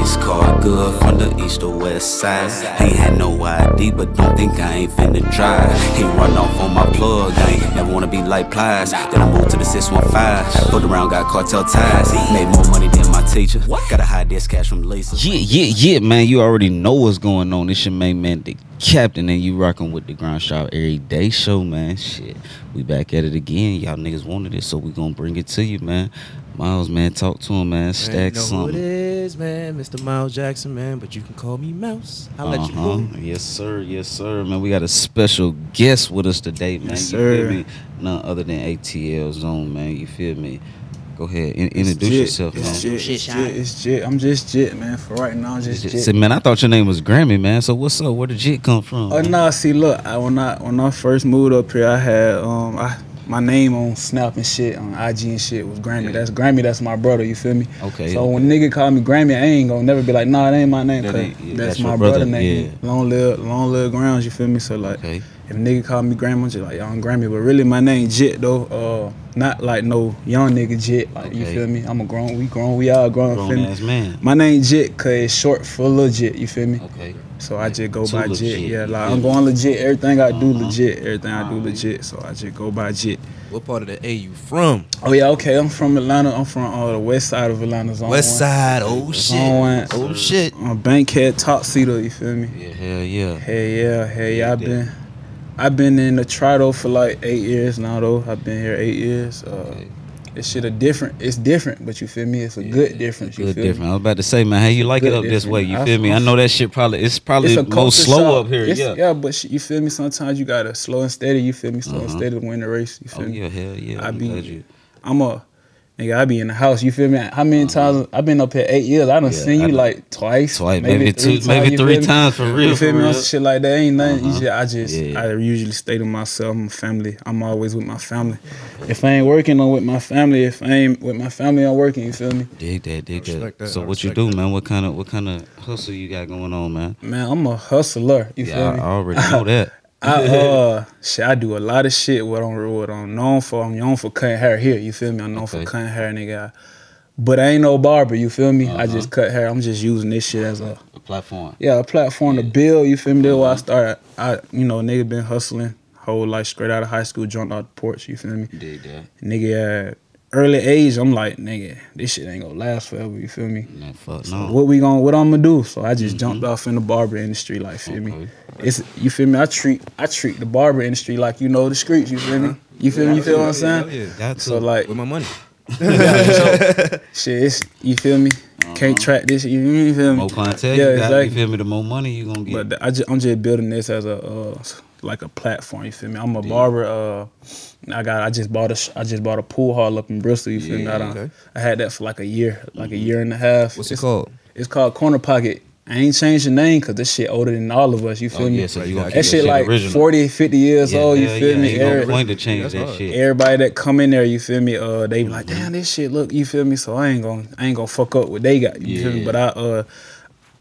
Race car good from the east or west side. Ain't had no ID, but don't think I ain't finna drive. He run off on my plug, I ain't never wanna be like Plies. Then I moved to the 615, put around, got cartel ties. Made more money than my teacher. Gotta hide this cash from Lisa. Yeah, yeah, yeah, man. You already know what's going on. It's your main man, the captain, and you rocking with the Grind Strive every day show, man. Shit, we back at it again. Y'all niggas wanted it, so we gonna bring it to you, man. Miles, man, talk to him, man. Man, Stack you know who it something. is, man. Mr. Miles Jackson, man. But you can call me Mouse. I'll let you Uh-huh. know. Yes, sir. Yes, sir. Man, we got a special guest with us today, man. Yes, you sir. feel me? None other than ATL Zone, man. You feel me? Go ahead, in- introduce Gitt. yourself, man. It's Gitt. Shit, It's. Gitt. It's Gitt. I'm just Gitt, man. For right now, I'm just Gitt. Say, man, I thought your name was Grammy, man. So what's up? Where did Gitt come from? Oh no, nah, see, look, I, when I when I first moved up here, I had um I my name on Snap and shit on IG and shit was Grammy. Yeah. That's Grammy. That's my brother. You feel me? Okay. So okay. when nigga call me Grammy, I ain't gonna never be like, nah, that ain't my name. That ain't- yeah, that's, that's my brother, brother, name. yeah. Long live, long live grounds. You feel me? So like, okay. if nigga call me Grammy, I'm just like, y'all Grammy. But really, my name Gitt though. Uh, not like no young nigga Jit. Like you feel me? I'm a grown. We grown. We all grown. Grown feel me? man. My name Gitt cause it's short for legit. You feel me? Okay. So I just go Too by legit, Gitt. Yeah, like feel I'm going legit. Everything I do Uh-huh. legit. Everything I do legit. So I just go by Gitt. What part of the A you from? Oh yeah, okay. I'm from Atlanta. I'm from uh, the west side of Atlanta. Zone West one. Side. Oh Zone one. shit. Oh shit. I'm a Bankhead top seater. You feel me? Yeah, hell yeah. Hey yeah, hey yeah. I've been, I've been in the Trido for like eight years now though. I've been here eight years. Uh, Okay. This shit a different. It's different, but you feel me? It's a good difference. You Good feel different. me? I was about to say, man, how you like it up this way? You I- feel me? I know that shit probably it's probably It's culture slow shock. up here. It's- Yeah. yeah, but sh- you feel me? Sometimes you gotta slow and steady. You feel me? Slow and Uh-huh. steady to win the race. You Oh feel me? yeah, hell yeah. I be- I'm a nigga. I be in the house. You feel me? How many times I've been up here eight years? I done Uh-huh. Yeah, seen I you like twice, Twice, maybe, two, times, maybe three times for real. You feel me? Real. some shit like that ain't nothing. You Uh-huh. just, I just, Yeah. I usually stay to myself, my family. I'm always with my family. If I ain't working, I'm with my family. If I ain't with my family, I'm working. You feel me? Dig that, dig that. that, So I what you respect do, man? What kind of what kind of hustle you got going on, man? Man, I'm a hustler. You yeah, feel I, me? I already know that. I uh shit, I do a lot of shit what I'm what I'm known for. I'm known for cutting hair here, you feel me? I'm known Okay. for cutting hair, nigga. But I ain't no barber, you feel me? I Uh-huh. just cut hair. I'm just using this shit as a A platform. yeah, a platform to build, you feel me? That's why I started I you know, nigga been hustling whole life straight out of high school, jumped out the porch, you feel me? Dig that. Nigga at early age, I'm like, nigga, this shit ain't gonna last forever, you feel me? Man, fuck So no. what we gonna what I'm gonna do? So I just jumped mm-hmm. off in the barber industry, like feel me? It's you feel me? I treat I treat the barber industry like you know the streets. You feel me? Uh-huh. You feel me? You feel what I'm saying? Yeah. Got. So like With my money. shit, it's, you feel me? Can't uh-huh. track this. You, you feel me? more clientele Yeah, you got, exactly. you feel me? The more money you gonna get. But the- I just, I'm just building this as a uh, like a platform. You feel me? I'm a barber. Uh, I got I just bought a sh- I just bought a pool hall up in Bristol. You feel me? I, done, okay. I had that for like a year, like a year and a half. What's it It's- called? It's called Corner Pocket. I ain't changed the name because this shit older than all of us. You feel oh me? yeah, so you gonna keep That shit like original. 40, 50 years yeah, old. You hell feel yeah. me? Ain't no Every- point to change that hard. shit. everybody that come in there, you feel me? Uh, they be like, damn, this shit look, you feel me? So I ain't gonna, I ain't gonna fuck up what they got. You feel me? Yeah. But I, uh,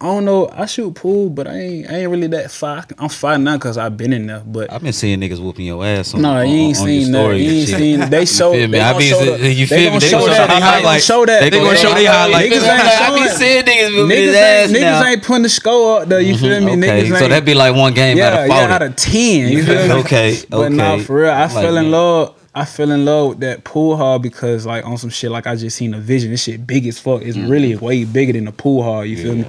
I don't know. I shoot pool, but I ain't, I ain't really that far. I'm fine now because I've been in there. But I've been seeing niggas whooping your ass on, no, on, you ain't on seen that. You ain't seen. They show. You feel me? They I be, you they feel me? They show gonna show that. They gon' highlights. show that. They gonna show the highlights. Niggas ain't I be seeing niggas Niggas his ass niggas ain't putting the score up there. You feel me? Mm-hmm. Okay, Niggas so that'd be like one game out of forty. yeah, out of ten. You feel me? Okay, But nah, for real, I fell in love. I fell in love with that pool hall because like on some shit like I just seen a vision. This shit big as fuck. It's mm-hmm. really way bigger than the pool hall. You feel me?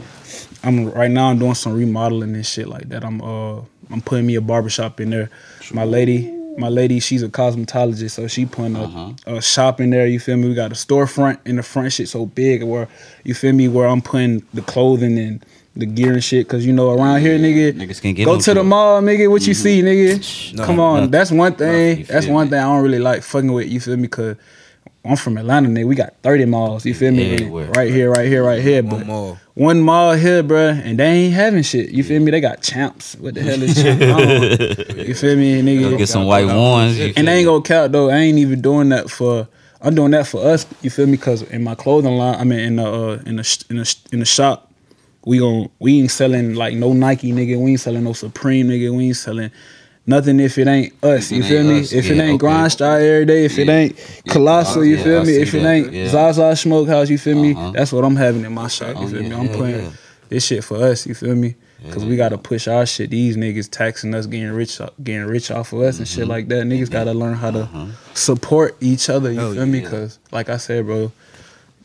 I'm right now. I'm doing some remodeling and shit like that. I'm uh I'm putting me a barbershop in there. My lady, my lady, she's a cosmetologist, so she putting a, Uh-huh. a shop in there. You feel me? We got a storefront in the front. Shit so big where you feel me? Where I'm putting the clothing and the gear and shit. Cause you know around here, nigga, Niggas can't get go no to the mall, nigga. What you see, nigga? No, Come on, nothing. that's one thing. That's one me? thing I don't really like fucking with. You feel me? Cause I'm from Atlanta, nigga. We got 30 malls. You feel me? Everywhere. Right here, right here, right here. One but mall. one mall here, bruh, and they ain't having shit. You feel me? They got champs. What the hell is champ? I don't know. you feel me, Go nigga? get some white ones. And feel I ain't gonna count though. I ain't even doing that for. I'm doing that for us. You feel me? Cause in my clothing line, I mean in the uh, in the in the in the shop, we gon' we ain't selling like no Nike nigga. We ain't selling no Supreme nigga. We ain't selling nothing if it ain't us. If You feel me? us, If it ain't okay. grind strive every day, if it ain't colossal, you feel me? If it ain't yeah. Zaza Smokehouse, you feel me? Uh-huh. That's what I'm having in my shop. You Oh, feel me? I'm putting this shit for us. You feel me? Cause we gotta push our shit. These niggas taxing us, getting rich, getting rich off of us and Mm-hmm. shit like that. Niggas gotta learn how to Uh-huh. support each other. You Hell feel me? Cause like I said, bro,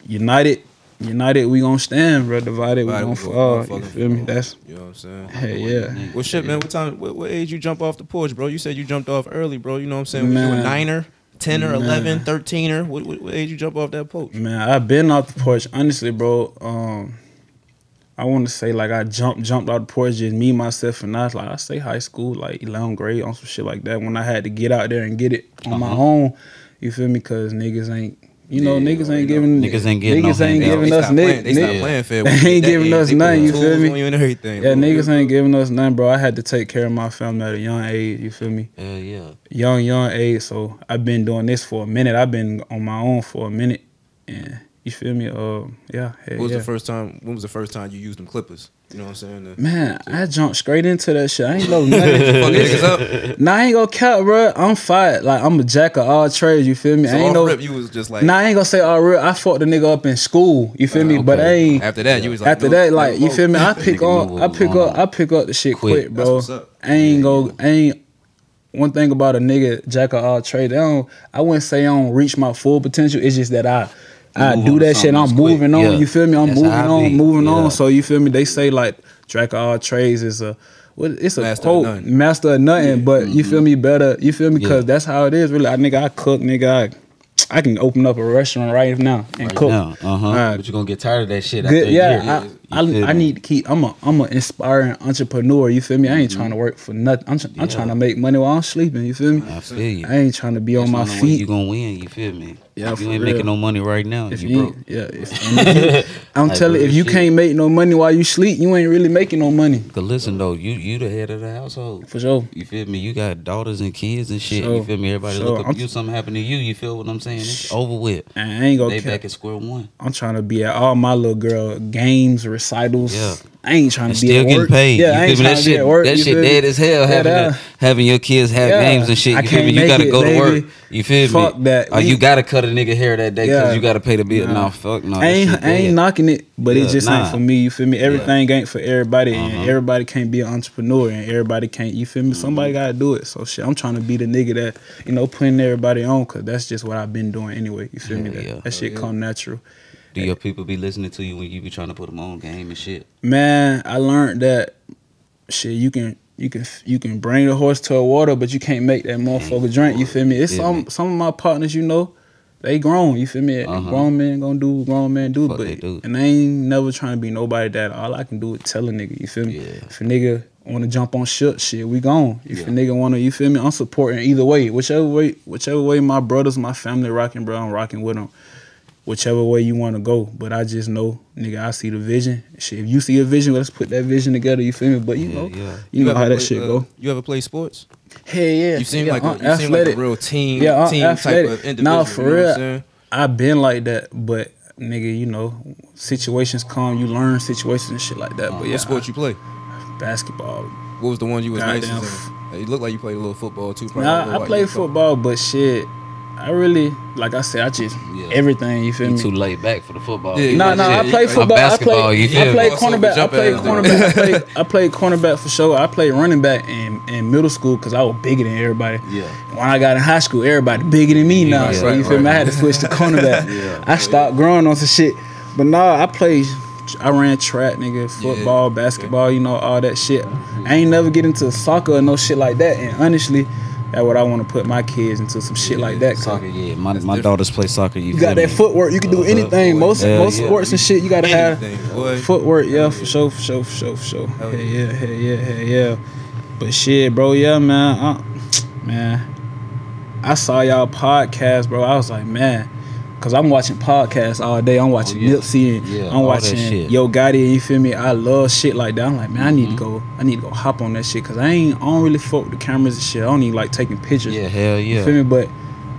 united, united, we gonna stand, bro. Divided, we Divided, gonna we fall. gonna You motherfucking feel me? That's You know what I'm saying? hey yeah. Well, shit, man. What time? What, what age you jump off the porch, bro? You said you jumped off early, bro. You know what I'm saying? Was you a Man. niner, tenner, Man. 11, 13er? What, what, what age you jump off that porch? Man, I've been off the porch. Honestly, bro. Um, I want to say like I jumped jumped out the porch, just me myself and I. Was like I say high school, like 11th grade on some shit like that. When I had to get out there and get it on my Uh-huh. own, you feel me? Cause niggas ain't, you know, Yeah, niggas ain't giving Niggas ain't getting no niggas ain't giving They us stopped playing- nick. They stopped playing fair. They ain't that giving age. us They nothing, you feel me? on you and everything. Yeah, bro. niggas ain't giving us nothing, bro. I had to take care of my family at a young age. You feel me? Hell yeah. young, young age. So I've been doing this for a minute. I've been on my own for a minute, and you feel me? Uh, yeah, hell What was yeah. the first time? When was the first time you used them clippers? You know what I'm saying? The- Man, I jumped straight into that shit. I ain't know nothing. Fuck niggas up. nah, I ain't gonna count, bro. I'm fired. Like I'm a jack of all trades. You feel me? So I ain't no. rip, you was just like. Nah, I ain't gonna say all real. I fucked the nigga up in school. You feel me? But I ain't. After that, you was like. After no, that, no like you feel me? I pick up. I pick up. I pick up the shit Quick. bro. I ain't Yeah, go. I ain't. One thing about a nigga jack of all trades, I don't. I wouldn't say I don't reach my full potential. It's just that I. I do that shit. I'm something quick. moving on. Yeah. You feel me? I'm That's moving on, be. moving Yeah. on. So you feel me? They say like of all trades is a. What, it's a Master of quote, none. master of nothing, but you feel me better. You feel me? Because Mm-hmm. Yeah. that's how it is. Really, I nigga, I cook, nigga. I, I can open up a restaurant right now and Right cook. now. Uh-huh. Uh, but you're gonna get tired of that shit Good, after yeah. I, I, I need to keep. I'm a I'm an inspiring entrepreneur. You feel me? I ain't mm-hmm. trying to work for nothing. I'm, tr- I'm trying to make money while I'm sleeping. You feel me? I feel you. I ain't trying to be on my That's the only way You feet. gonna win, you feel me? Yeah, If you ain't real. making no money right now, If you, you, broke. yeah, if, I'm Like telling you, if you shit. can't make no money while you sleep, you ain't really making no money Cause listen though, you you the head of the household. for sure. You feel me? You got daughters and kids and shit. Sure. You feel me? Everybody Sure. look up I'm- to you. Something happen to you. You feel what I'm saying? It's over with. I ain't gonna. Cap. back at square one. I'm trying to be at all my little girl games, recitals. Yeah. I ain't trying to be still getting work. paid. Yeah, I ain't trying That to be shit, at work. that shit dead as hell. Yeah, having, that- the- having your kids have Yeah. games and shit. I You feel me? You gotta it, go to work. You feel me? Fuck me? that. Or you gotta cut a nigga hair that day because Yeah. you gotta pay the bill. Nah. Nah, fuck no. I ain't, I ain't knocking it, but Yeah, it just nah. ain't for me. You feel me? Everything ain't for everybody, Uh-huh. and everybody can't be an entrepreneur, and everybody can't. You feel me? Mm-hmm. Somebody gotta do it. So shit, I'm trying to be the nigga that you know putting everybody on, cause that's just what I've been doing anyway. You feel me? That, that shit come natural. Do your people be listening to you when you be trying to put them on game and shit? Man, I learned that shit. You can. You can you can bring the horse to a water, but you can't make that motherfucker drink. You feel me? It's some me. some of my partners, you know, they grown. You feel me? Uh-huh. Grown men gonna do what grown men do, Fuck but they do. and I ain't never trying to be nobody that all I can do is tell a nigga. You feel me? Yeah. If a nigga want to jump on shit, shit, we gone. If Yeah. a nigga want to, you feel me? I'm supporting either way, whichever way, whichever way my brothers, my family rocking, bro. I'm rocking with them. Whichever way you want to go, but I just know, nigga, I see the vision. Shit, if you see a vision, let's put that vision together. You feel me? But you Yeah, know, yeah. you, know how that play- shit uh, go. You ever play sports? Hell yeah. You seem yeah, like a, you seem like a real team Yeah, team athletic. type of individual. Nah, for you know real. I've been like that, but nigga, you know, situations come, you learn situations and shit like that. But yeah, What sport you play? Basketball. What was the one you was nicest in? You look like you played a little football too. probably. Nah, I like play football, but shit, I really, like I said, I just Yeah. everything. You feel You me? too laid back for the football. Yeah, No, Yeah, no, yeah, I play football. I basketball, play, you I play cornerback. I Jump played ass cornerback. I played, I played cornerback for sure. I played running back in, in middle school because I was bigger than everybody. Yeah. When I got in high school, everybody bigger than me now. Yeah, so right, you feel me? I had to switch to cornerback. Yeah. I stopped growing on some shit. But nah, I played. I ran track, nigga, football, basketball, you know, all that shit. I ain't never get into soccer or no shit like that. And honestly, that's what I want to put my kids into some shit like that. Soccer, yeah. My, my daughters play soccer. You, You got that footwork. You can do Uh-huh. anything. Most Hell most yeah. sports and shit, you gotta have boy. footwork. Yeah, for sure, for sure, for sure, for sure. Hell Hell yeah, hell yeah, hell yeah. But shit, bro, yeah, man, uh, man. I saw y'all podcast, bro. I was like, man, cause I'm watching podcasts all day. I'm watching Oh, yeah. Nipsey and Yeah, I'm watching. Yo Gotti. You feel me? I love shit like that. I'm like, man, I need to Mm-hmm. go. I need to go hop on that shit, cause I ain't. I don't really fuck with the cameras and shit. I don't even like taking pictures. Yeah, hell yeah. You feel me? But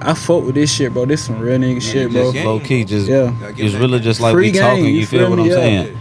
I fuck with this shit, bro. This some real nigga shit, bro. Low key, just Yeah. It's really just like Free we talking. You, you feel feel what? I'm saying?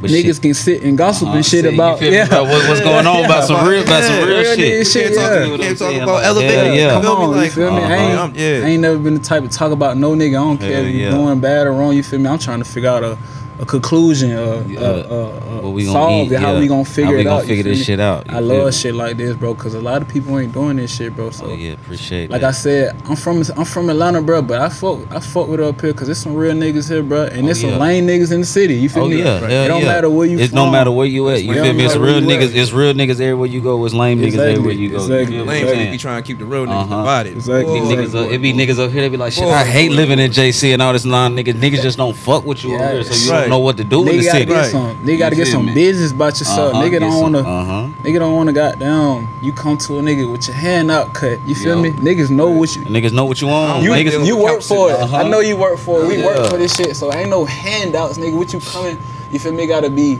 But niggas shit- can sit and gossip Uh-huh, and shit see, about feel me? yeah. About what- what's going on about some real, about some real, real shit. shit, Can't talk, yeah. You I'm can't talk about Like, elevator. hell yeah. Come feel me? on, you feel me? uh-huh. I, ain't, I'm- yeah. I ain't never been the type to talk about no nigga. I don't care Hell if you yeah. doing bad or wrong. You feel me? I'm trying to figure out a, a conclusion, a, Yeah. a, a, a What we gonna solve eat, it. How yeah. we gonna How figure we it gonna out? figure this me? shit out, I love me? shit like this, bro. Cause a lot of people ain't doing this shit, bro. So Oh yeah, appreciate Like that. I said, I'm from I'm from Atlanta, bro, but I fuck I fuck with it up here because there's some real niggas here, bro, and Oh, there's yeah. some lame niggas in the city. You feel Oh me? yeah, it hell don't yeah. matter where you It from. don't matter where you at. You feel me? It's real niggas. at. It's real niggas everywhere you go. It's lame niggas everywhere you go. exactly. You feel what Lame niggas be trying to keep the real niggas Uh-huh. divided. Exactly. These Boy, niggas, uh, boy, it be niggas up here. They be like, shit. I hate living in JC and all this non niggas. Niggas just don't fuck with you over here, so you right. Don't know what to do in Nigga the gotta city. get Right. some. Nigga gotta get some me? business about yourself. Uh-huh, nigga don't wanna. Uh-huh. Nigga don't wanna goddamn. You come to a nigga with your hand out cut. You feel Yo. me? Niggas know what you. Niggas know what you on. You, niggas, you work for it. Uh-huh. I know you work for it. We Yeah. work for this shit. So ain't no handouts, nigga. What you coming? You feel me? Gotta be.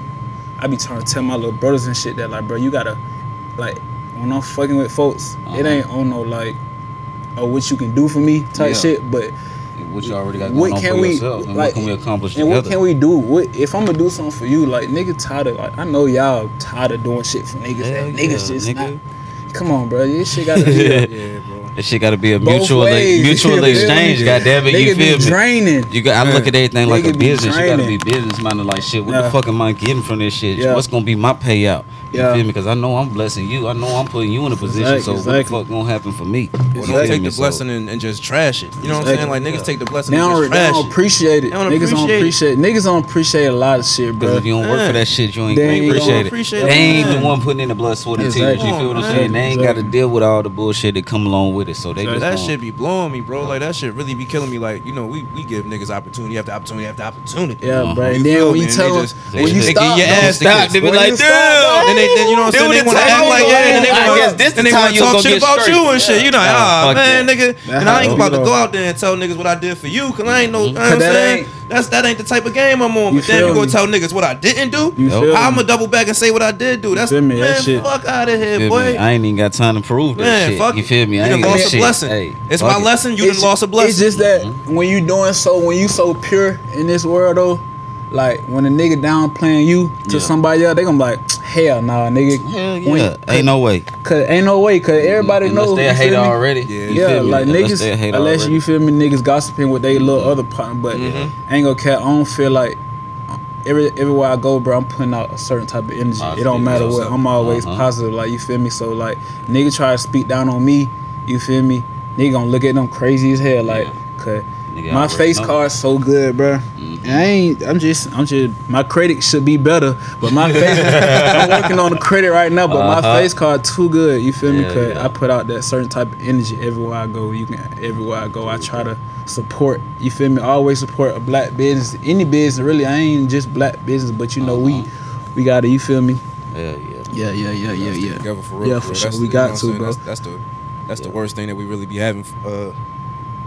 I be trying to tell my little brothers and shit that like, bro, you gotta like when I'm fucking with folks, it Uh-huh. ain't on no like, oh, what you can do for me type Yeah. shit. But what you already got going what on can for we yourself, and like? what can we accomplish and together? what can we do? What if I'm gonna do something for you? Like nigga tired of like I know y'all tired of doing shit for niggas. Hell that niggas yeah, just nigga. not. Come on, bro. This shit gotta be. a- Yeah, bro. That shit got to be a both mutual ways, you mutual exchange. God damn it, you Niggas be feel me? draining. You got. I look at everything like a Nigga be business. You got to be business minded. Like shit. What Yeah. the fuck am I getting from this shit? Yeah. What's gonna be my payout? You Yeah. feel me? Because I know I'm blessing you. I know I'm putting you in a position. Exactly, so what the fuck gonna happen for me? Well, You don't take the So- blessing and, and just trash it. You know what I'm saying? Like Exactly. niggas take the blessing They and don't, just they trash don't appreciate it. They don't Niggas don't appreciate it. Niggas don't appreciate a lot of shit, Because bro. if you don't work Yeah. for that shit, you ain't They gonna ain't appreciate it. appreciate They it. ain't the one putting in the blood, sweat, and tears. You feel what I'm saying? They ain't got to deal with all the bullshit that come along with it. So they just that shit be blowing me, bro. Like that shit really be killing me. Like you know, we, we give niggas opportunity after opportunity after opportunity. Yeah, Uh-huh. bro. You And then feel when me? you And tell them, when you just stop, your ass stop. They be When like, you damn. Stop, Then you know what I'm saying? They want to act like yeah, and they want guess and they want to talk gonna shit get about straight. you and shit. You know, Nah, ah fuck man, that. nigga. And I ain't about to go go. out there and tell niggas what I did for you, cause I ain't no. You know what I'm saying? That's that ain't the type of game I'm on. You But then you gonna tell niggas what I didn't do. You Yo. feel How I'm me? gonna double back and say what I did do? That's feel me? man, That shit- fuck out of here, boy. me? I ain't even got time to prove that Man, shit. fuck you feel me? I ain't done got lost a shit. blessing. Hey, It's my it. lesson. You done lost a blessing. It's just that Mm-hmm. when you doing so, when you so pure in this world though, like when a nigga downplaying you to Yeah. somebody else, they gonna be like, hell nah, nigga. Hell When- yeah. Ain't no way. Cause ain't no way, cause everybody Unless knows. they a you feel hater me? already. Yeah. Yeah, feel me? like Unless niggas, they a unless already. you feel me, niggas gossiping with their little other partner, but Mm-hmm. ain't gonna care. I don't feel like every everywhere I go, bro, I'm putting out a certain type of energy. it don't matter what. I'm always Uh-huh. positive, like you feel me. So like, nigga try to speak down on me, you feel me? Nigga gonna look at them crazy as hell, like, cause Nigga my face know. card's so good, bro. Mhm. I ain't. I'm just. I'm just. My credit should be better, but my face. I'm working on the credit right now, but my Uh-huh. face card too good. You feel me? Yeah, Cause yeah. I put out that certain type of energy everywhere I go. You can everywhere I go. I try to support. You feel me? Always support a black business. Any business, really. I ain't just black business, but you know we Uh-huh. we gotta. You feel me? Yeah, Yeah, yeah. yeah, yeah, yeah, yeah. Together for real, Yeah, for for sure. We got you know to, bro. That's, that's the that's the worst thing that we really be having uh,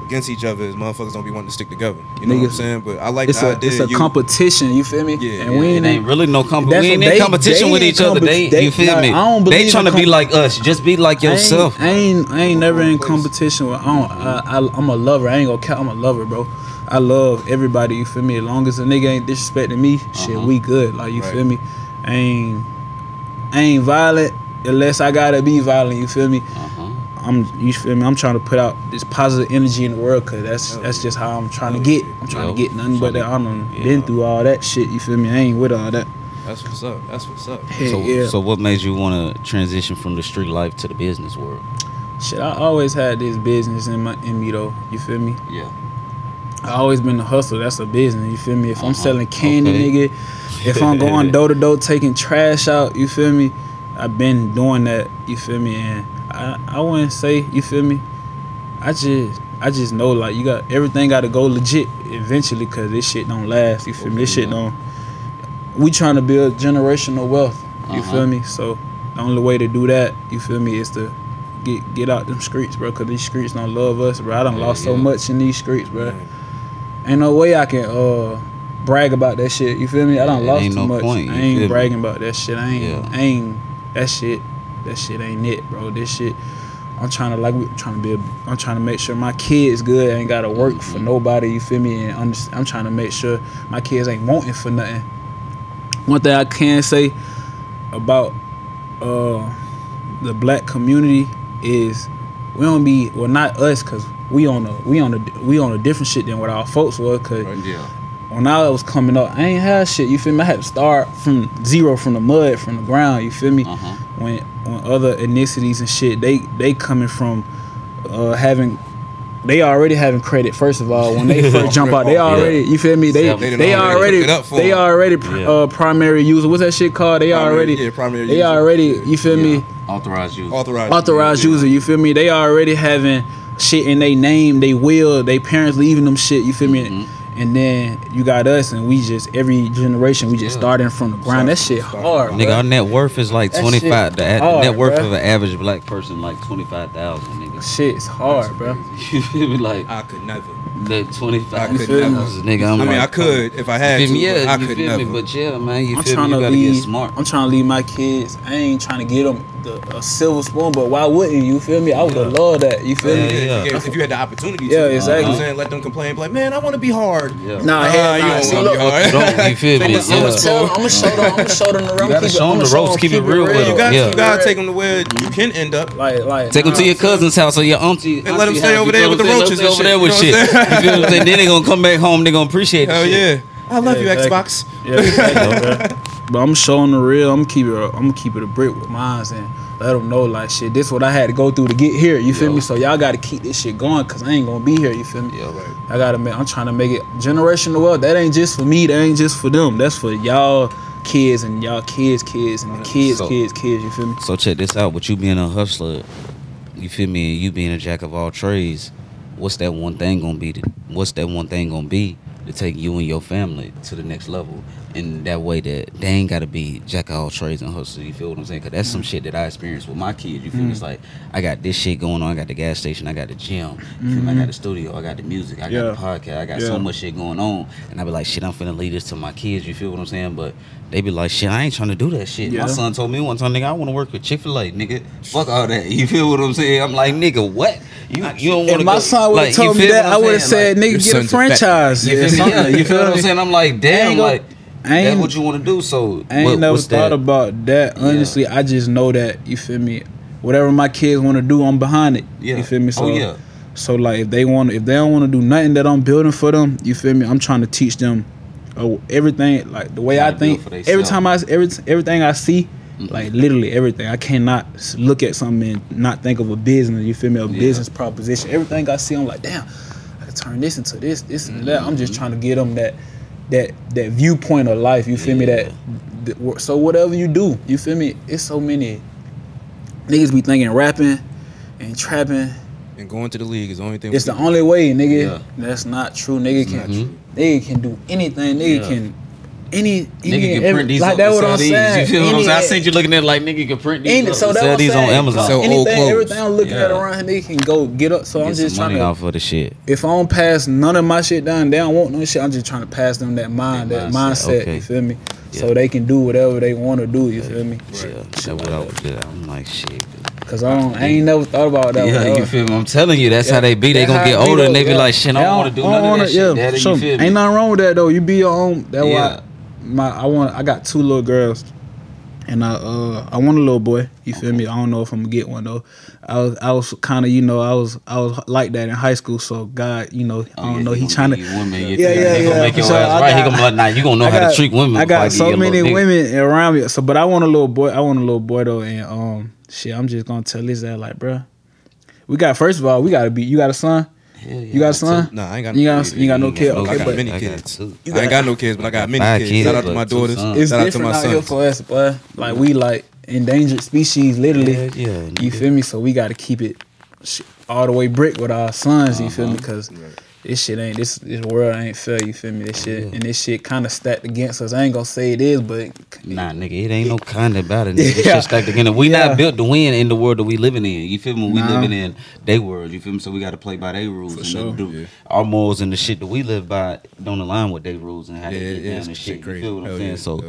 against each other is motherfuckers don't be wanting to stick together. You know what I'm saying? But I like It's the a idea. it's a you, competition. You feel me? Yeah, and yeah, we It ain't ain't really no competition. We ain't what in competition they with ain't each other. They, compet- you feel they- me? I don't believe They trying to in be like us. Just be like yourself. I ain't, I ain't, I ain't never in Place. competition with. I don't, I, I, I'm a lover. I ain't gonna count. I'm a lover, bro. I love everybody. You feel me? As long as a nigga ain't disrespecting me, shit, Uh-huh. we good. Like you Right. feel me? I ain't, I ain't violent unless I gotta be violent. You feel me? Uh-huh. I'm, you feel me? I'm trying to put out this positive energy in the world, cause that's Hell that's yeah. just how I'm trying to get. yeah. I'm trying Yo, to get nothing but that. I'm to- done been through all that shit. You feel me? I ain't with all that. That's what's up. That's what's up. Heck So, yeah. so what made you want to transition from the street life to the business world? Shit, I always had this business in my in me though. You feel me? Yeah. I always been a hustler. That's a business. You feel me? If I'm Uh-huh. selling candy, Okay. nigga, if I'm going door to door taking trash out, you feel me? I've been doing that. You feel me? And I I wouldn't say you feel me. I just I just know like you got everything got to go legit eventually because this shit don't last. You feel me? This Okay, shit yeah. don't. We trying to build generational wealth. You Uh-huh. feel me? So the only way to do that, you feel me, is to get get out them streets, bro. Cause these streets don't love us, bro. I done Yeah, lost so much in these streets, bro. Ain't no way I can uh brag about that shit. You feel me? I done Yeah, lost too no much. point, I ain't feel me? bragging about that shit. I ain't Yeah. I ain't that shit that shit ain't it, bro. This shit I'm trying to like we trying to be a, I'm trying to make sure my kids good. I ain't gotta work for Mhm. nobody, you feel me? And under, I'm trying to make sure my kids ain't wanting for nothing. one thing I can say about uh the black community is we don't be well not us because we on a we on a we on a different shit than what our folks was because Yeah. when I was coming up, I ain't had shit. You feel me? I had to start from zero, from the mud, from the ground. You feel me? Uh-huh. When when other ethnicities and shit, they they coming from uh, having. They already having credit. First of all, when they first jump out, they already. You feel me? They Yeah. They they, already they hooked it up for they 'em. already pr- Yeah. uh, primary user. What's that shit called? They Primary- already yeah, primary They user. already. You feel me? Authorized you. Authorized. authorized yeah. user. You feel me? They already having shit in they name, they will, they parents leaving them shit. You feel me? And then you got us, and we just every generation we just Yeah. starting from the ground. That shit hard, Nigga, our net worth is like twenty five. The a- hard, net worth bruh. of an average black person like twenty five thousand. Nigga, Shit's hard, bro. you feel me? Like I could never. The twenty five I could feel me? thousand. Nigga, I'm I mean, like, I could if I had to. me? but Yeah, I you could feel never. me? But yeah, man, you I'm feel trying me? You to gotta leave. get smart. I'm trying to leave my kids. I ain't trying to get them the, a silver spoon, but why wouldn't you? Feel me? I would have loved that. You feel Yeah, me? Yeah, yeah. If, you if you had the opportunity to, Yeah, you know what exactly. I'm saying? Let them complain, be like, man, I want to be hard. Yeah. Nah, Ah, hell you nah. don't wanna be hard. Don't you feel me? I'm gonna Yeah. tell. I'm gonna show them. I'm gonna show them the ropes. gotta keep it- show 'em I'ma the ropes, keep it real You them. got, Yeah. you gotta take them to where you can end up. Like, like. Take them to your cousin's house or your auntie. And let 'em auntie stay over there with the roaches Let 'em and stay over there with shit. What You feel what I'm saying? Then they gonna come back home. They gonna appreciate the Hell shit. yeah. I love Yeah, you, exactly. Xbox. Yeah, exactly. but I'm showing the real. I'm keep it. I'm gonna keep it a brick with mine and let them know like shit. This what I had to go through to get here. You feel Yo. me? So y'all got to keep this shit going because I ain't gonna be here. You feel me? Yeah, right. I gotta make. I'm trying to make it generational wealth. That ain't just for me. That ain't just for them. That's for y'all kids and y'all kids, kids and the kids, So- kids, kids. You feel me? So check this out. With you being a hustler, you feel me, and you being a jack of all trades, what's that one thing gonna be? To, what's that one thing gonna be to take you and your family to the next level? In that way that they ain't gotta be jack of all trades and hustle. You feel what I'm saying? Cause that's some shit that I experienced with my kids. You feel me? It's mm. like I got this shit going on. I got the gas station. I got the gym. You feel me? I got the mm-hmm. studio. I got the music. I got the podcast. I got Yeah. so much shit going on. And I be like, shit, I'm finna leave this to my kids. You feel what I'm saying? But they be like, shit, I ain't trying to do that shit. Yeah. My son told me one time, nigga, I want to work with Chick Fil A, nigga. Fuck all that. You feel what I'm saying? I'm like, nigga, what? You you don't want If to my go, son would have like, told me that, I would have said, Like, "Nigga, get a son's a fat- franchise." you feel. Yeah, you feel what I'm saying? I'm like, damn, ain't gonna- like I ain't- that's what you want to do. So I ain't what, never thought that? about that. Yeah. Honestly, I just know that you feel me. Whatever my kids want to do, I'm behind it. Yeah. You feel me? So, oh yeah. so like if they want, if they don't want to do nothing that I'm building for them, you feel me? I'm trying to teach them uh, everything, like the way I think. Every time I, every everything I see, Mm-hmm. like literally everything. I cannot look at something and not think of a business. You feel me? A business proposition. Everything I see, I'm like, damn, I can turn this into this, this and that. I'm Mm-hmm. just trying to get them that. That, that viewpoint of life, you feel me? That that- so whatever you do, you feel me? It's so many niggas be thinking rapping and trapping. And going to the league is the only thing. It's the only way, nigga. Yeah. That's not true. Nigga It's can true. nigga can do anything. Nigga Yeah. can any, any Nigga can print these like up that. What I'm saying. You feel what I'm saying? I seen you looking at it like nigga can print these any- so and that sell I'm these on. Amazon. Old anything, everything I'm looking at around here, nigga can go get up. So I'm Get just some trying money to. off of the shit. If I don't pass none of my shit down, they don't want no shit. I'm just trying to pass them that mind, That that mindset, mindset. okay. You feel me? Yeah. So they can do whatever they want to do. You feel me? Yeah, that's what I that. was. Yeah, I'm like shit. Cause I don't, I ain't never thought about that. Yeah, you feel me? I'm telling you, that's how they be. They That's gonna get older and they be like, shit, I don't want to do none of that shit. Daddy, sure. you feel me? Ain't nothing wrong with that though. You be your own. That Yeah. why my I want. I got two little girls, and I uh I want a little boy. You feel me? I don't know if I'm gonna get one though. I was I was kind of you know I was I was like that in high school. So God, you know I don't yeah, know. He gonna trying to. women. You Yeah, feel me? yeah, He gonna yeah, make your sure. ass I right. He got- gonna be like, nah, you gonna know I how got- to treat women. I got give so many nigga. women around me. So, but I want a little boy. I want a little boy though, and um, shit. I'm just gonna tell his like, bruh, we got first of all, we gotta be. You got a son? Hell yeah, You got a I son? Nah, I ain't got You no got kids. you got no kid? no I got but many I got kids. two. You I ain't got- got no kids, but I got many kids. kids, Shout out to my daughters. it's Shout out to different my out here for us, boy. Like we like endangered species, literally. Yeah, yeah, You nigga. feel me? So we got to keep it all the way brick with our sons. You feel me? Uh-huh. Because this shit ain't this this world ain't fair. You feel me? This shit and this shit kind of stacked against us. I ain't gonna say it is, but Nah, nigga, it ain't no kind of about it. Nigga. This Yeah. shit stacked together. We Yeah. not built to win in the world that we living in. You feel me? We Nah. living in they world. You feel me? So we got to play by their rules. and sure. do, Yeah. Our morals and the shit that we live by don't align with their rules and how Yeah, they get down and shit. You feel what I'm Hell saying? yeah, So.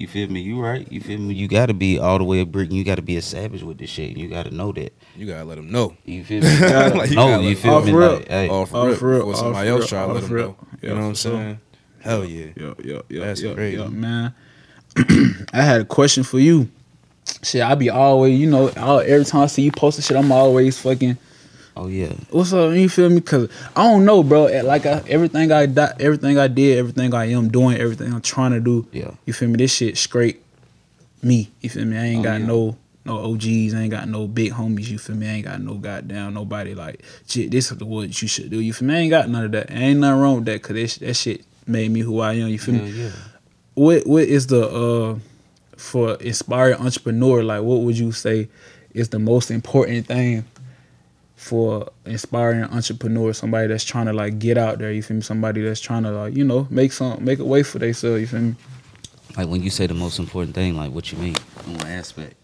Hell yeah. You feel me? You right? You feel me? You gotta be all the way a brick. You gotta be a savage with this shit. You gotta know that. You gotta let them know. You feel me? Like, you no, gotta you let feel Off me? real. Like, hey, All for All real. for real, Before all somebody for else real, try to all let them for real. know. Yeah, You know what I'm for sure. saying? Hell yeah. yeah, yeah, yeah, That's yeah, crazy. yeah, man. I had a question for you. Shit, I be always, you know, all, every time I see you posting shit, I'm always fucking. Oh yeah. What's up? You feel me? Cause I don't know, bro. Eh, Like I, everything I di- everything I did, everything I am doing, everything I'm trying to do. Yeah. You feel me? This shit straight me. You feel me? I ain't Oh, got yeah. no no OGs. I ain't got no big homies. You feel me? I ain't got no goddamn nobody like shit. This is the what you should do. You feel me? I ain't got none of that. Ain't nothing wrong with that. Cause that, that shit made me who I am. You feel Hell me? yeah. what what is the uh for inspiring entrepreneur like what would you say is the most important thing for inspiring entrepreneur somebody that's trying to like get out there you feel me somebody that's trying to like you know make some make a way for themselves you feel me Like when you say the most important thing, like what you mean? On what aspect?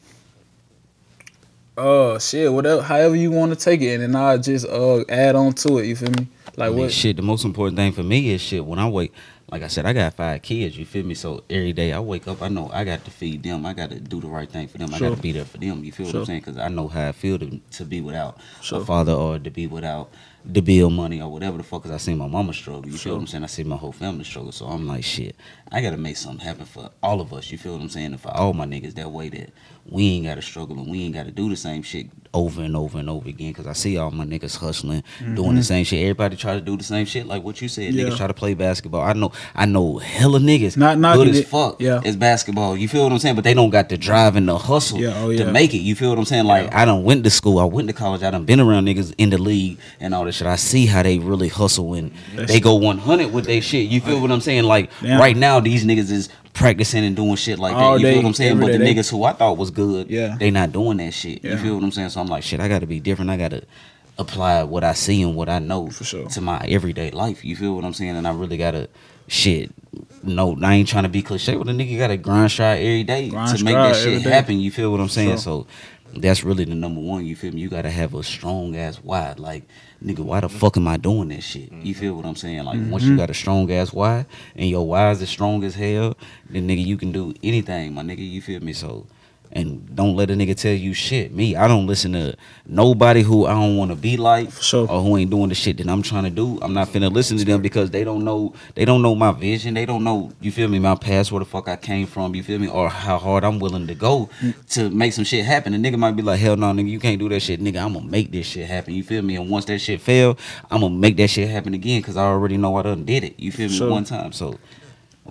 uh shit whatever however you want to take it and then i just uh add on to it you feel me like I mean, what shit, the most important thing for me is shit. When I wake, like I said, I got five kids. You feel me? So every day I wake up, I know I got to feed them. I got to do the right thing for them. I got to be there for them. You feel what I'm saying? Because I know how I feel to, to be without Sure. a father or to be without the bill money or whatever the fuck. Cause I seen my mama struggle. You feel what I'm saying? I see my whole family struggle. So I'm like, shit, I got to make something happen for all of us. You feel what I'm saying? And for all my niggas that way that we ain't got to struggle and we ain't got to do the same shit over and over and over again. Cause I see all my niggas hustling, doing the same shit. Everybody try to do the same shit, like what you said. Mm-hmm. Yeah. Niggas try to play basketball. I know, I know, hella niggas Not knocking good as fuck. Yeah. as basketball. You feel what I'm saying? But they don't got the drive and the hustle Yeah, oh, yeah. to make it. You feel what I'm saying? Like I don't went to school, I went to college, I done been around niggas in the league and all this shit. I see how they really hustle and they go 100 with their shit. You feel what I'm saying? Like Damn. right now, these niggas is practicing and doing shit like All that. You day, feel what I'm saying? But the day, niggas who I thought was good, Yeah. they not doing that shit. You feel what I'm saying? So I'm like, shit, I got to be different. I got to apply what I see and what I know For sure. to my everyday life. You feel what I'm saying? And I really got to shit. No, I ain't trying to be cliche, but a nigga got to grind strive every day Grind to make that shit happen. You feel what I'm saying? Sure. So that's really the number one. You feel me? You got to have a strong ass why. Like, nigga, why the fuck am I doing this shit? You feel what I'm saying? Like, once Mm-hmm. you got a strong ass why and your why is as strong as hell, then nigga, you can do anything, my nigga. You feel me? So. And don't let a nigga tell you shit. Me, I don't listen to nobody who I don't want to be like, sure. or who ain't doing the shit that I'm trying to do. I'm not finna listen to them because they don't know. They don't know my vision. They don't know. You feel me? My past, where the fuck I came from. You feel me? Or how hard I'm willing to go mm. to make some shit happen. A nigga might be like, hell no, nigga, you can't do that shit, nigga. I'm gonna make this shit happen. You feel me? And once that shit fail, I'm gonna make that shit happen again because I already know I done did it. You feel me? Sure. One time, so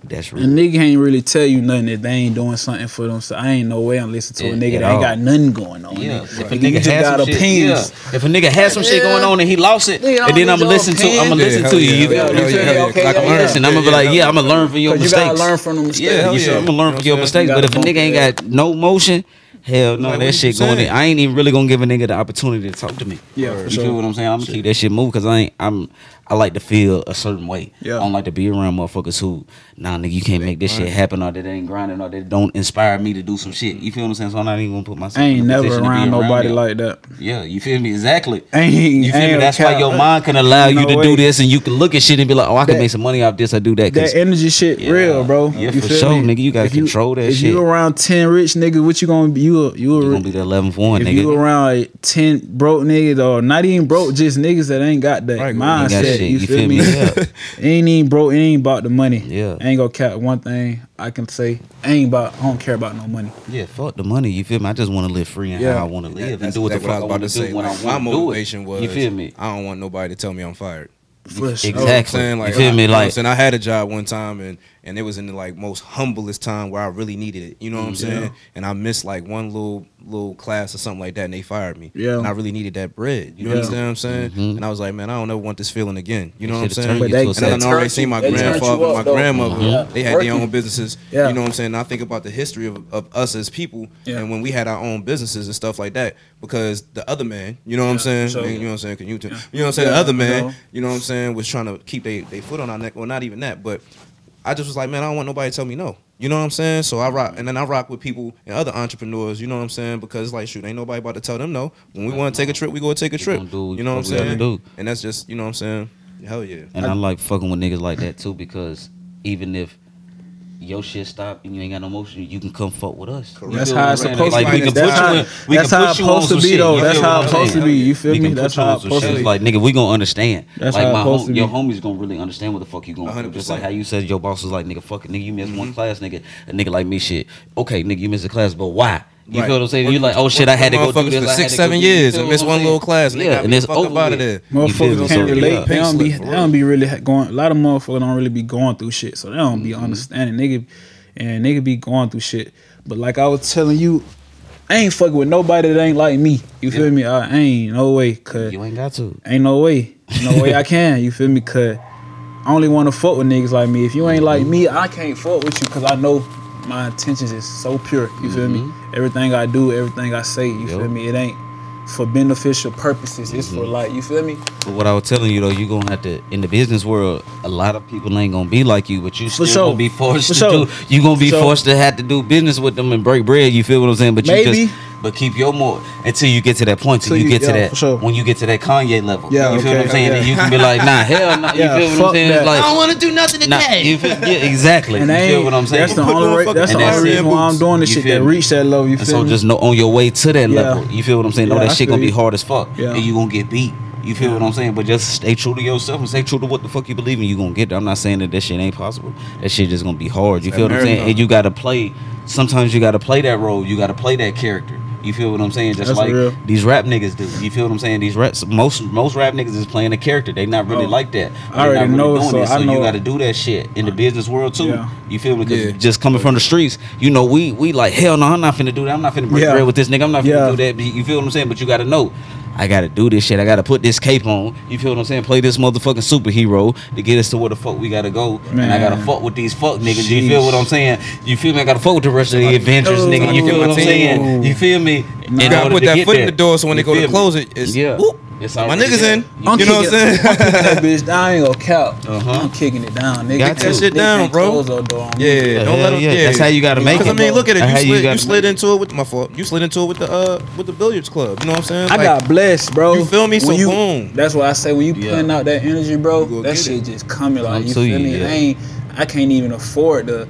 that's right. a really. nigga ain't really tell you nothing if they ain't doing something for them. So I ain't no way I'm listening to a nigga at that ain't got nothing going on. Yeah, nigga. if a You nigga just has got some shit, opinions. yeah. if a nigga has some shit going on and he lost it, Nigga, and then I'ma I'm gonna listen to, I'm gonna opinion. listen to you. yeah, feel hell me? yeah, You feel hell me? yeah. Okay, Like I'm yeah. I'm gonna be like, yeah, I'm gonna learn from your Cause you mistakes. gotta learn from them mistakes. hell yeah. I'm gonna learn from your mistakes. But if a nigga ain't got no motion, hell no, Like, that shit you going in. I ain't even really gonna give a nigga the opportunity to talk to me. Yeah, for you sure. feel what I'm saying? I'm gonna keep that shit moving because I ain't. I'm. I like to feel a certain way. Yeah. I don't like to be around motherfuckers who, nah, nigga, you can't make this shit happen or that ain't grinding or that don't inspire me to do some shit. You feel what I'm saying? So I'm not even gonna put myself. I in ain't a never position to be around nobody them. like that. Yeah, you feel me? Exactly. Ain't You feel me? ain't That's why your mind can allow you No to way. do this, and you can look at shit and be like, "Oh, I can That- make some money off this. I do that." 'cause That energy shit Yeah. real, bro. Yeah, You for feel sure, me? nigga. You gotta If control that if shit. you around ten rich niggas, what you gonna be? You a, you a, you gonna be the 11th one, if nigga. you around like, ten broke niggas or not even broke, just niggas that ain't got that mindset. Got shit, You, feel me? Yeah. ain't even broke. It ain't about the money. Yeah. ain't gonna cap one thing I can say. Ain't about. I don't care about no money. Yeah, fuck the money. You feel me? I just want to live free and Yeah. how I want to live and do what the fuck I, what I want to about to do say. when I Like, my want to do motivation it. was, you feel me? I don't want nobody to tell me I'm fired. For sure. You know Exactly. saying? Like, You feel me? I, know Like- saying? I had a job one time and and it was in the like most humblest time where I really needed it. You know what I'm saying? And I missed like one little little class or something like that, and they fired me. Yeah. And I really needed that bread. You Yeah. understand what I'm saying? Mhm. And I was like, man, I don't ever want this feeling again. You know what I'm saying? But they- And I done They already seen my they turned you grandfather, up, my though. grandmother. Yeah. They had their own businesses. Yeah. You know what I'm saying? And I think about the history of, of us as people, Yeah. and when we had our own businesses and stuff like that. Because the other man, you know what I'm saying? sure. And you know what I'm saying? Can you, tell- you know what I'm saying? Yeah, the other I man, know. you know what I'm saying, was trying to keep their they foot on our neck. Well, not even that, but I just was like, man, I don't want nobody to tell me no. You know what I'm saying? So I rock, and then I rock with people and other entrepreneurs. You know what I'm saying? Because it's like, shoot, ain't nobody about to tell them no. When we want to take a trip, we go take a trip. do You know what I'm saying? And that's just, you know what I'm saying? Hell yeah. And I, like fucking with niggas like that too because even if your shit stop and you ain't got no motion, you can come fuck with us. You That's how it's I'm supposed Like, to be. can That's how, in- we that's how it's supposed to be though. That's how it's I'm supposed to be. You feel me? That's how on it's supposed to be. Like nigga, we gonna understand. That's like how it's my supposed home, to your homies gonna really understand what the fuck you going through. Just 100%. like how you said your boss was like, nigga, fuck it, nigga, you missed Mm-hmm. one class, nigga. A nigga like me, shit. Okay, nigga, you missed a class, but why? You Right. feel what I'm saying? Work- You like, oh shit, I had to go through motherfuckers this. for six, seven years You and feel missed one little class and they Yeah, and me it's the fuck up over out of there. You feel me? Motherfuckers can't relate. yeah. They don't be. They don't be really ha- going. A lot of motherfuckers don't really be going through shit, so they don't be mm-hmm. understanding. Nigga, and nigga be going through shit. But like I was telling you, I ain't fucking with nobody that ain't like me. You feel Yeah. me? I ain't no way. Cause You ain't got to. ain't no way. No way I can. You feel me? Cause I only want to fuck with niggas like me. If you ain't like me, I can't fuck with you. Cause I know my intentions is so pure. You feel me? Mm-hmm. Everything I do, everything I say. You Yup. feel me? It ain't for beneficial purposes. It's for mm-hmm. like you feel me? But what I was telling you though, you gonna have to in the business world. A lot of people ain't gonna be like you, but you still sure. gonna be forced For to sure. do. You gonna be For sure. forced to have to do business with them and break bread. You feel what I'm saying? But you Maybe. just but keep your more until you get to that point. Till Till you, you- get to yeah, that sure. when you get to that Kanye level. Yeah, you feel what I'm saying? yeah. And you can be like, nah, hell, no. You Yeah, feel what I'm fuck saying? that. Like, I don't want to do nothing nah, you feel, yeah, exactly. And you feel what I'm saying? that's the only on that's the And that's only reason why I'm doing this shit feel to me? reach that level. You And feel so me? just know on your way to that Yeah. level. You feel what I'm saying? Know Yeah, that shit gonna be hard as fuck. And you gonna get beat. You feel what I'm saying? But just stay true to yourself and stay true to what the fuck you believe in. You gonna get there. I'm not saying that that shit ain't possible. That shit just gonna be hard. You feel that what I'm saying? And you gotta play. Sometimes you gotta play that role. You gotta play that character. You feel what I'm saying? Just That's like real. these rap niggas do. You feel what I'm saying? These raps, most most rap niggas is playing a character. They not really Oh, like that. I They not already know, so it. I So know- you gotta do that shit in the business world too. Yeah. You feel me? Because Yeah. just coming from the streets, you know, we we like hell no, I'm not finna do that. I'm not finna break Yeah. bread with this nigga. I'm not finna do that. You feel what I'm saying? But you gotta know. I gotta do this shit. I gotta put this cape on. You feel what I'm saying? Play this motherfucking superhero to get us to where the fuck we gotta go. And I gotta fuck with these fuck niggas. You feel what I'm saying? You feel me? I gotta fuck with the rest of the Avengers, nigga. You feel what I'm saying? You feel me? You gotta put that get foot in the door so when You they go to me? close it, it's yeah. whoop. It's My niggas there. in. I'm You know what I'm saying? I'm that bitch down. I ain't gonna count. Uh-huh. I'm kicking it down, nigga. Got that shit down, bro. close that door on me. Yeah, Yeah, don't let them. yeah, Yeah, that's how you gotta make it. Because I mean, look at it. You how you slid, you, slid into it with my fault. You slid into it with the uh with the billiards club. You know what I'm saying? I got blessed, bro. You feel me? So When boom. That's why I say when you Yeah. putting out that energy, bro, that shit just coming like you to feel me. I ain't, I can't even afford to.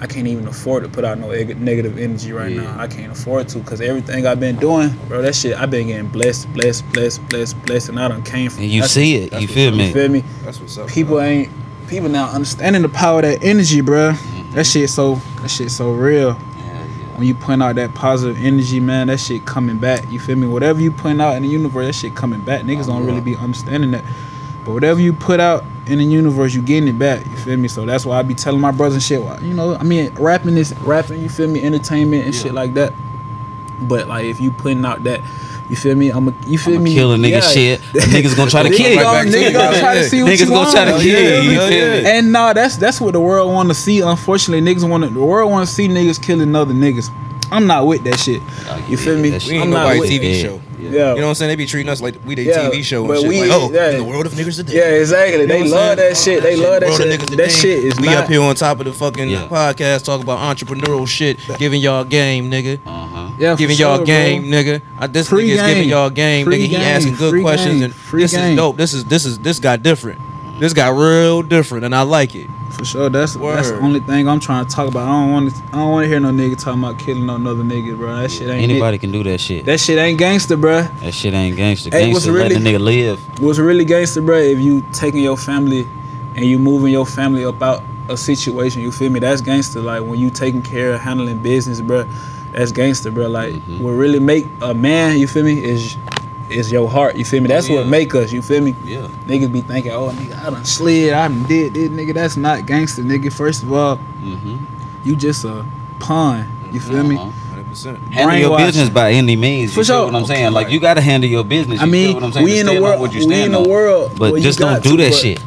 I can't even afford to put out no eg- negative energy right Yeah. now. I can't afford to because everything I've been doing, bro, that shit I've been getting blessed, blessed, blessed, blessed, blessed, and I done came from. And you that's- see it. You feel me? You feel me? That's what's up. People bro. ain't people now understanding the power of that energy, bro. That mm-hmm. shit so that shit so real. Yeah, yeah. When you putting out that positive energy, man, that shit coming back. You feel me? Whatever you putting out in the universe, that shit coming back. Niggas don't really be understanding that. But whatever you put out in the universe, you getting it back. You feel me? So that's why I be telling my brothers and shit. why- You know, I mean, rapping is rapping. You feel me? Entertainment and shit like that. But like, if you putting out that, you feel me? I'm a, you feel I'ma me? kill a nigga Yeah. shit. Niggas gonna try to kill you. Right niggas gonna try to yeah. see what Niggas you gonna want. try to kill you. You feel yeah. me? And nah, that's that's what the world want to see. Unfortunately, niggas want the world want to see niggas killing other niggas. I'm not with that shit. You feel me? that shit- We I'm ain't not nobody with- TV Yeah. show. Yeah. You know what I'm saying? They be treating us like we they Yeah, TV show and but shit. we- like, oh, yeah. in the world of niggas today. Yeah, exactly. You know they love saying? that shit. They love that World of shit. That shit is we not. up here on top of the fucking Yeah. podcast talking about entrepreneurial shit, giving y'all game, nigga. Uh-huh. Yeah, for giving y'all sure, game, bro. nigga. Uh, this Free nigga is giving game. y'all game, Free nigga. He game. asking good Free questions, game. and Free this game. is dope. This is this is this got different. This got real different, and I like it. For sure, that's that's the only thing I'm trying to talk about. I don't want to. I don't want to hear no nigga talking about killing no another nigga, bro. That shit ain't Anybody can do that shit. That shit ain't gangster, bro. That shit ain't gangster. Hey, what's Gangster let the nigga live. What's really gangster, bro? If you taking your family and you moving your family up out a situation, you feel me? That's gangster. Like when you taking care of handling business, bro. That's gangster, bro. Like Mm-hmm. what really make a man, you feel me? Is is your heart, you feel me? That's yeah. what make us, you feel me? Yeah. Niggas be thinking, oh nigga, I done slid, I done did this, nigga. That's not gangster, nigga. First of all, Mm-hmm. you just a pawn. You feel me? Uh-huh. 100%. Handle your business by any means. For you feel sure. what I'm saying? Like you gotta handle your business. I mean, feel what I'm saying? we To in the world- what you we in the world But just don't do to, that shit.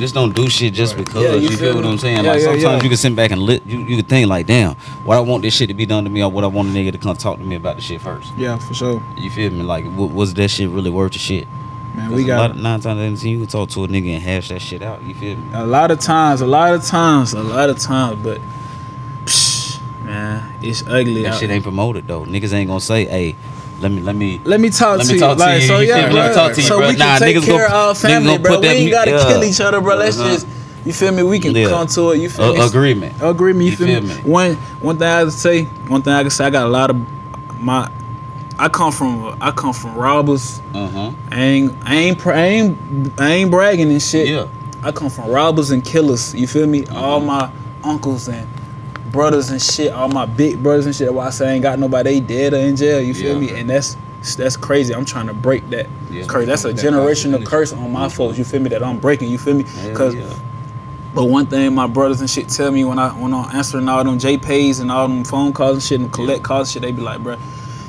Just don't do shit just because. Yeah, you you, feel what? I'm saying? Yeah, like yeah, sometimes you can sit back and lit. You, you can think like, damn, what I want this shit to be done to me, or what I want a nigga to come talk to me about the shit first. Yeah, for sure, You feel me? Like, wa- was that shit really worth the shit? man. We a got lot of, nine times out of ten, you can talk to a nigga and hash that shit out. You feel me? A lot of times, a lot of times, a lot of times, but psh, man, it's ugly. That shit ain't promoted though. Niggas ain't gonna say, hey, let me, let me. Let me talk Let to me you. talk to like, you, so you yeah, feel. Let me talk to you, so bro. we can Nah, take niggas care of our family, bro. put We ain't gotta yeah. kill each other, bro. Let's Uh-huh. just You feel me? We can Yeah. come to it. You feel A- me? agreement. Agreement. You, You feel, feel me? me? One one thing I can say. One thing I can say. I got a lot of my. I come from I come from robbers. Uh huh. I ain't I ain't I ain't I ain't bragging and shit. Yeah. I come from robbers and killers. You feel me? All my uncles and brothers and shit. All my big brothers and shit. Why I say I ain't got nobody. They dead or in jail. You feel Yeah. me? And that's that's crazy. I'm trying to break that Yeah. curse. That's a That generational curse on my folks. You feel me? That I'm breaking. You feel me? Because yeah. but one thing my brothers and shit tell me when I when I'm answering all them JPays and all them phone calls and shit and collect calls and shit, they be like, bruh,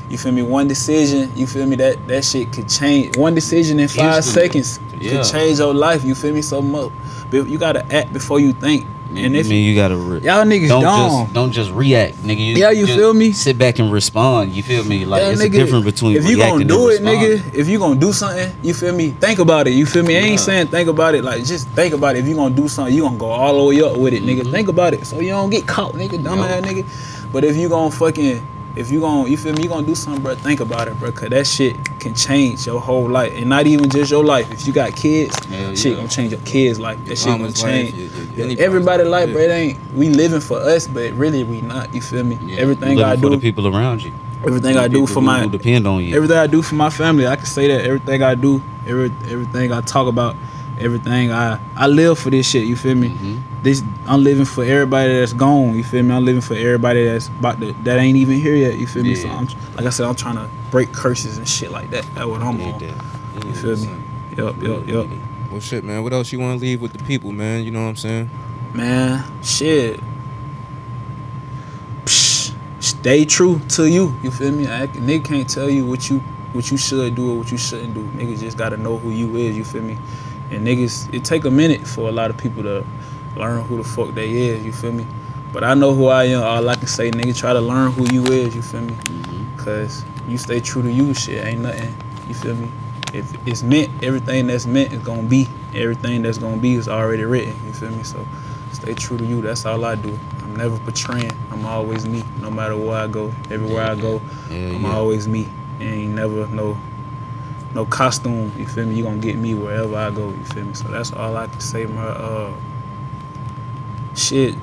you feel me? One decision, you feel me? That that shit could change. One decision in five Instantly. seconds Yeah. could change your life. You feel me? So much. But you gotta act before you think. And if I mean, you gotta re- y'all niggas don't just don't just react, nigga. You, Yeah, you feel me? Sit back and respond. You feel me? Like Yeah, it's nigga, a difference between if you gonna do it, nigga. If you gonna do something, you feel me? Think about it. You feel me? I Yeah. ain't saying think about it. Like just think about it. If you gonna do something, you gonna go all the way up with it, nigga. Think about it, so you don't get caught, nigga. Dumb Mm-hmm. Ass nigga. But if you gonna fucking, if you gonna, you feel me? You gonna do something, bro? Think about it, bro. Cause that shit can change your whole life, and not even just your life. If you got kids, Hell shit yeah. gonna change your kids' life. That shit gonna mama's life, change. your- your- Yeah, Everybody life, life, yeah. bro. It ain't we living for us, but really we not. You feel me? Yeah, Everything I living for the people around you. everything I do for my who depend on you. everything I do for my family, I can say that everything I do, every everything I talk about, everything I I live for this shit. You feel me? Mhm. This I'm living for everybody that's gone. You feel me? I'm living for everybody that's about to, that ain't even here yet. You feel me? So I'm like I said, I'm trying to break curses and shit like that. That's what I'm Need on. that. You feel me? Yup, yup, yup. Well, shit, man. What else you want to leave with the people, man? You know what I'm saying? Man, shit. Psh, stay true to you. You feel me? I, nigga can't tell you what you what you should do or what you shouldn't do. Niggas just gotta know who you is. You feel me? And niggas, it take a minute for a lot of people to learn who the fuck they is. You feel me? But I know who I am. All I can say, nigga, try to learn who you is. You feel me? Mhm. Cause you stay true to you. Shit ain't nothing. You feel me? If it's meant, everything that's meant is gonna be. Everything that's gonna be is already written. You feel me? So stay true to you. That's all I do. I'm never portraying. I'm always me. No matter where I go, everywhere I go, Hell I'm yeah. always me. Ain't never no no costume. You feel me? You gonna get me wherever I go. You feel me? So that's all I can say, my uh shit.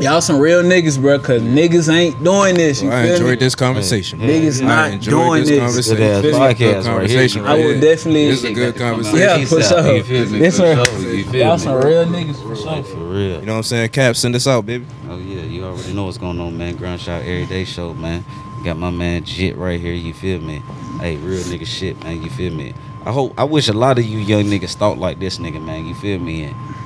Y'all some real niggas, bro, cause niggas ain't doing this. You Well, I feel enjoyed me? this conversation. Hey, bro. Niggas I not enjoyed doing this this. conversation. Good-ass This a podcast good right conversation here. I would definitely- This is a good conversation. Yeah, East for Side, sure. You feel me? This For one- sure. You feel Y'all me? some real niggas for sure. For real. You know what I'm saying? Cap, send us out, baby. Oh yeah, you already know what's going on, man. Grind Strive Everyday Show, man. Got my man Gitt right here. You feel me? Hey, real nigga shit, man. You feel me? I hope. I wish a lot of you young niggas thought like this nigga, man. You feel me? And you, f-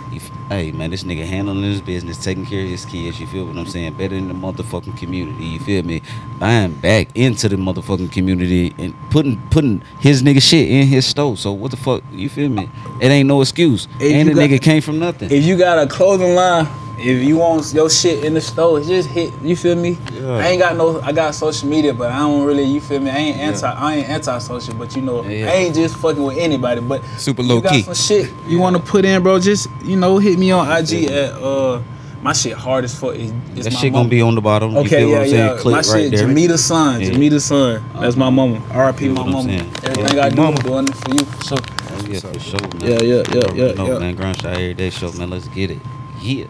hey, man, this nigga handling his business, taking care of his kids. You feel what I'm saying? Better in the motherfucking community. You feel me? Buying back into the motherfucking community and putting putting his nigga shit in his store. So what the fuck? You feel me? It ain't no excuse. If and the got- nigga came from nothing. If you got a clothing line, if you want your shit in the store, just hit. You feel me? Yeah. I ain't got no. I got social media, but I don't really. You feel me? I ain't Yeah. anti. I ain't anti social, but you know, Yeah. I ain't just fucking with anybody. But Super low key. some shit you want to put in, bro? Just you know, hit me on IG at uh. My shit hard as fuck. It's, it's that shit mama. gonna be on the bottom. you Okay, feel yeah, what I'm yeah. Click my right shit, there. Jamita's son. Yeah. Jamita's son. That's my mama. R.I.P. My mama. Everything Yeah. I do, Mama. Doing it for you. So Oh, yeah, for sure, man. Yeah, yeah, yeah, yeah, know, yeah. man. Grind strive every day show, man. Let's get it. Yeah.